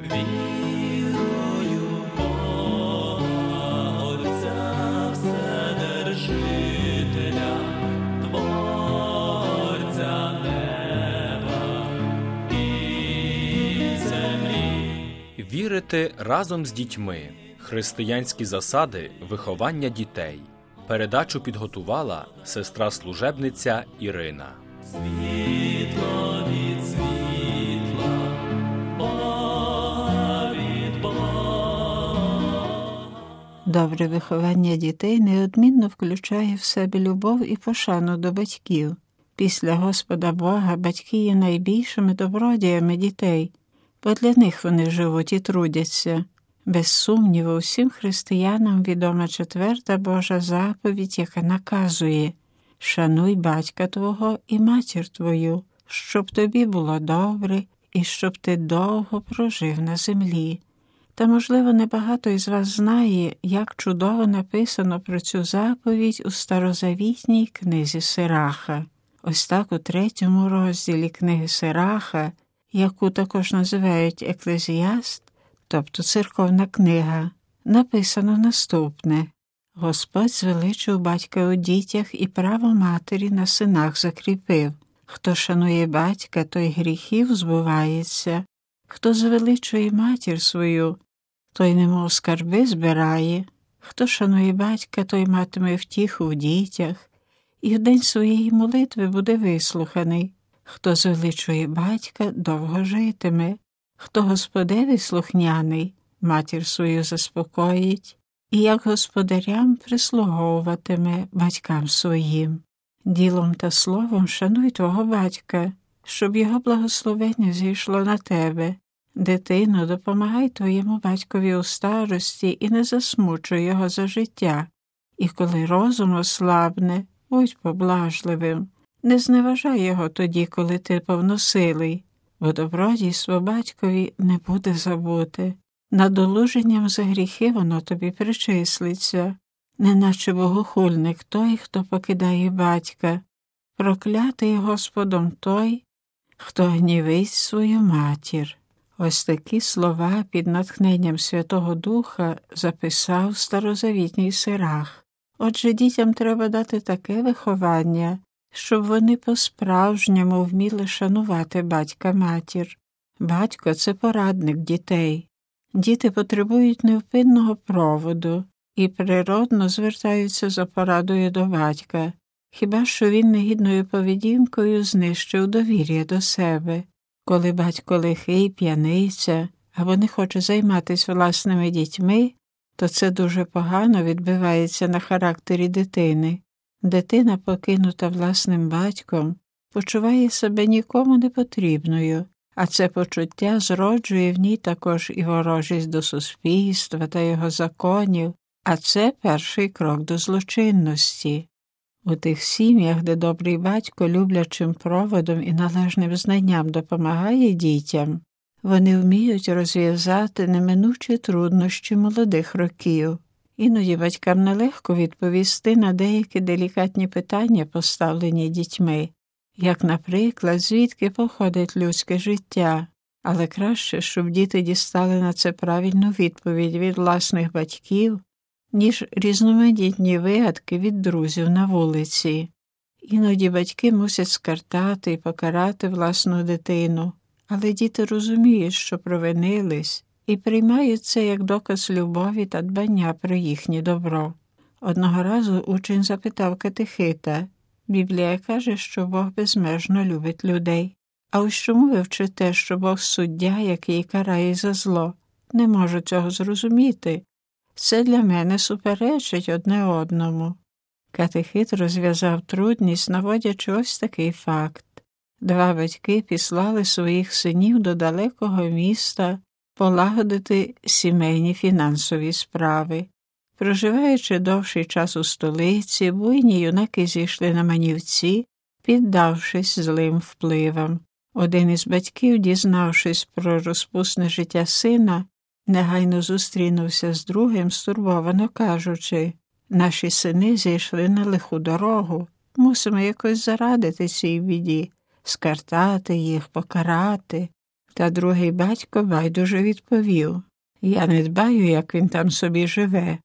Вірую Бога, Отця Вседержителя, Творця неба і землі. Вірити разом з дітьми. Християнські засади виховання дітей. Передачу підготувала сестра служебниця Ірина. Добре виховання дітей неодмінно включає в себе любов і пошану до батьків. Після Господа Бога батьки є найбільшими добродіями дітей, бо для них вони живуть і трудяться. Без сумніву, всім християнам відома четверта Божа заповідь, яка наказує Шануй батька твого і матір твою, щоб тобі було добре і щоб ти довго прожив на землі. Та, можливо, небагато із вас знає, як чудово написано про цю заповідь у старозавітній книзі Сираха. Ось так у третьому розділі книги Сираха, яку також називають Еклезіаст, тобто церковна книга, написано наступне Господь звеличив батька у дітях і право матері на синах закріпив. Хто шанує батька, той гріхів збувається, хто звеличує матір свою, той немов скарби збирає, хто шанує батька, той матиме втіху в дітях, і в день своєї молитви буде вислуханий. Хто звеличує батька, довго житиме, хто господеві слухняний, матір свою заспокоїть, і як господарям прислуговуватиме батькам своїм. Ділом та словом шануй твого батька, щоб його благословення зійшло на тебе. Дитино, допомагай твоєму батькові у старості і не засмучуй його за життя. І коли розум ослабне, будь поблажливим, не зневажай його тоді, коли ти повносилий, бо добродійство батькові не буде забути. Над олуженням за гріхи воно тобі причислиться, неначе богохульник той, хто покидає батька, проклятий Господом той, хто гнівить свою матір. Ось такі слова під натхненням Святого Духа записав старозавітній сирах. Отже, дітям треба дати таке виховання, щоб вони по-справжньому вміли шанувати батька матір. Батько це порадник дітей. Діти потребують невпинного проводу і природно звертаються за порадою до батька, хіба що він негідною поведінкою знищив довір'я до себе. Коли батько лихий, п'яниця або не хоче займатися власними дітьми, то це дуже погано відбивається на характері дитини. Дитина, покинута власним батьком, почуває себе нікому не потрібною, а це почуття зроджує в ній також і ворожість до суспільства та його законів, а це перший крок до злочинності. У тих сім'ях, де добрий батько люблячим проводом і належним знанням допомагає дітям, вони вміють розв'язати неминучі труднощі молодих років. Іноді батькам нелегко відповісти на деякі делікатні питання, поставлені дітьми, як, наприклад, звідки походить людське життя, але краще, щоб діти дістали на це правильну відповідь від власних батьків, ніж різноманітні вигадки від друзів на вулиці. Іноді батьки мусять скартати і покарати власну дитину, але діти розуміють, що провинились, і приймають це як доказ любові та дбання про їхнє добро. Одного разу учень запитав катехита Біблія каже, що Бог безмежно любить людей. А ось чому ви вчите, що Бог суддя, який карає за зло? Не можу цього зрозуміти. Це для мене суперечить одне одному. Катехит розв'язав трудність, наводячи ось такий факт. Два батьки післали своїх синів до далекого міста полагодити сімейні фінансові справи. Проживаючи довший час у столиці, буйні юнаки зійшли на манівці, піддавшись злим впливам. Один із батьків, дізнавшись про розпусне життя сина, негайно зустрінувся з другим, стурбовано кажучи наші сини зійшли на лиху дорогу, мусимо якось зарадити цій біді, скартати їх, покарати. Та другий батько байдуже відповів Я не дбаю, як він там собі живе.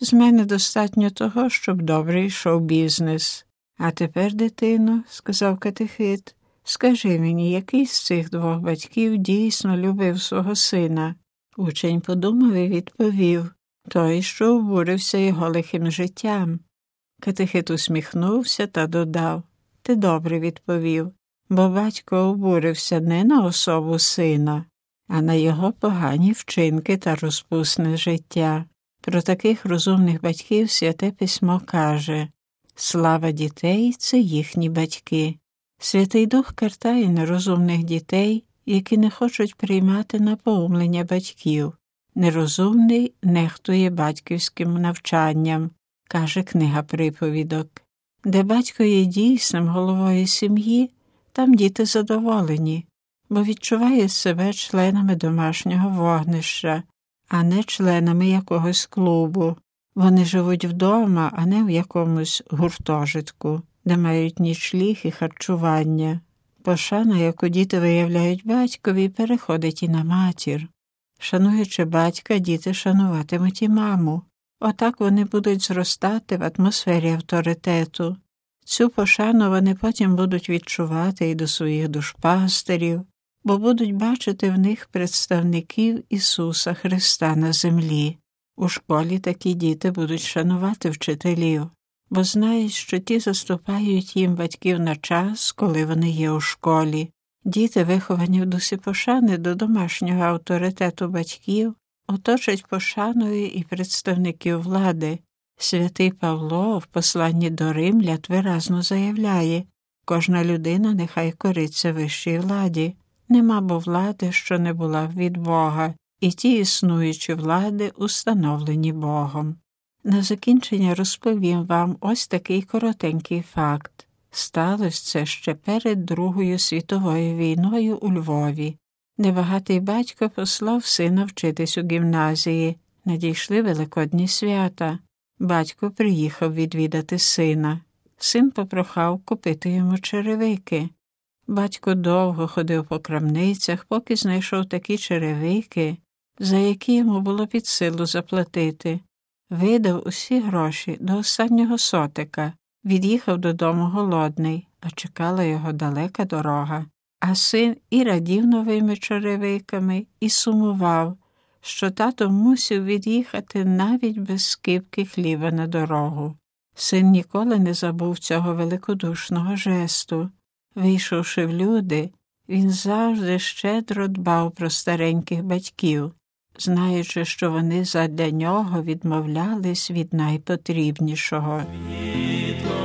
З мене достатньо того, щоб добре йшов бізнес. А тепер, дитино, сказав катехит, скажи мені, який з цих двох батьків дійсно любив свого сина? Учень подумав і відповів той, що обурився його лихим життям. Катехит усміхнувся та додав Ти добре відповів, бо батько обурився не на особу сина, а на його погані вчинки та розпусне життя. Про таких розумних батьків святе письмо каже Слава дітей це їхні батьки. Святий Дух картає нерозумних дітей, які не хочуть приймати напоумлення батьків. Нерозумний нехтує батьківським навчанням, каже книга приповідок. Де батько є дійсним головою сім'ї, там діти задоволені, бо відчуває себе членами домашнього вогнища, а не членами якогось клубу. Вони живуть вдома, а не в якомусь гуртожитку, де мають нічліг і харчування. Пошана, яку діти виявляють батькові, переходить і на матір. Шануючи батька, діти шануватимуть і маму. Отак вони будуть зростати в атмосфері авторитету. Цю пошану вони потім будуть відчувати і до своїх душпастерів, бо будуть бачити в них представників Ісуса Христа на землі. У школі такі діти будуть шанувати вчителів, бо знають, що ті заступають їм батьків на час, коли вони є у школі. Діти, виховані в дусі пошани до домашнього авторитету батьків, оточать пошаною і представників влади. Святий Павло в посланні до Римляд виразно заявляє кожна людина нехай кориться вищій владі. Нема бо влади, що не була від Бога, і ті існуючі влади установлені Богом. На закінчення розповім вам ось такий коротенький факт. Сталося це ще перед Другою світовою війною у Львові. Небагатий батько послав сина вчитись у гімназії. Надійшли великодні свята. Батько приїхав відвідати сина. Син попрохав купити йому черевики. Батько довго ходив по крамницях, поки знайшов такі черевики, за які йому було під силу заплатити. Видав усі гроші до останнього сотика, від'їхав додому голодний, а чекала його далека дорога. А син і радів новими черевиками, і сумував, що тато мусив від'їхати навіть без скипки хліба на дорогу. Син ніколи не забув цього великодушного жесту. Вийшовши в люди, він завжди щедро дбав про стареньких батьків, знаючи, що вони задля нього відмовлялись від найпотрібнішого. Світла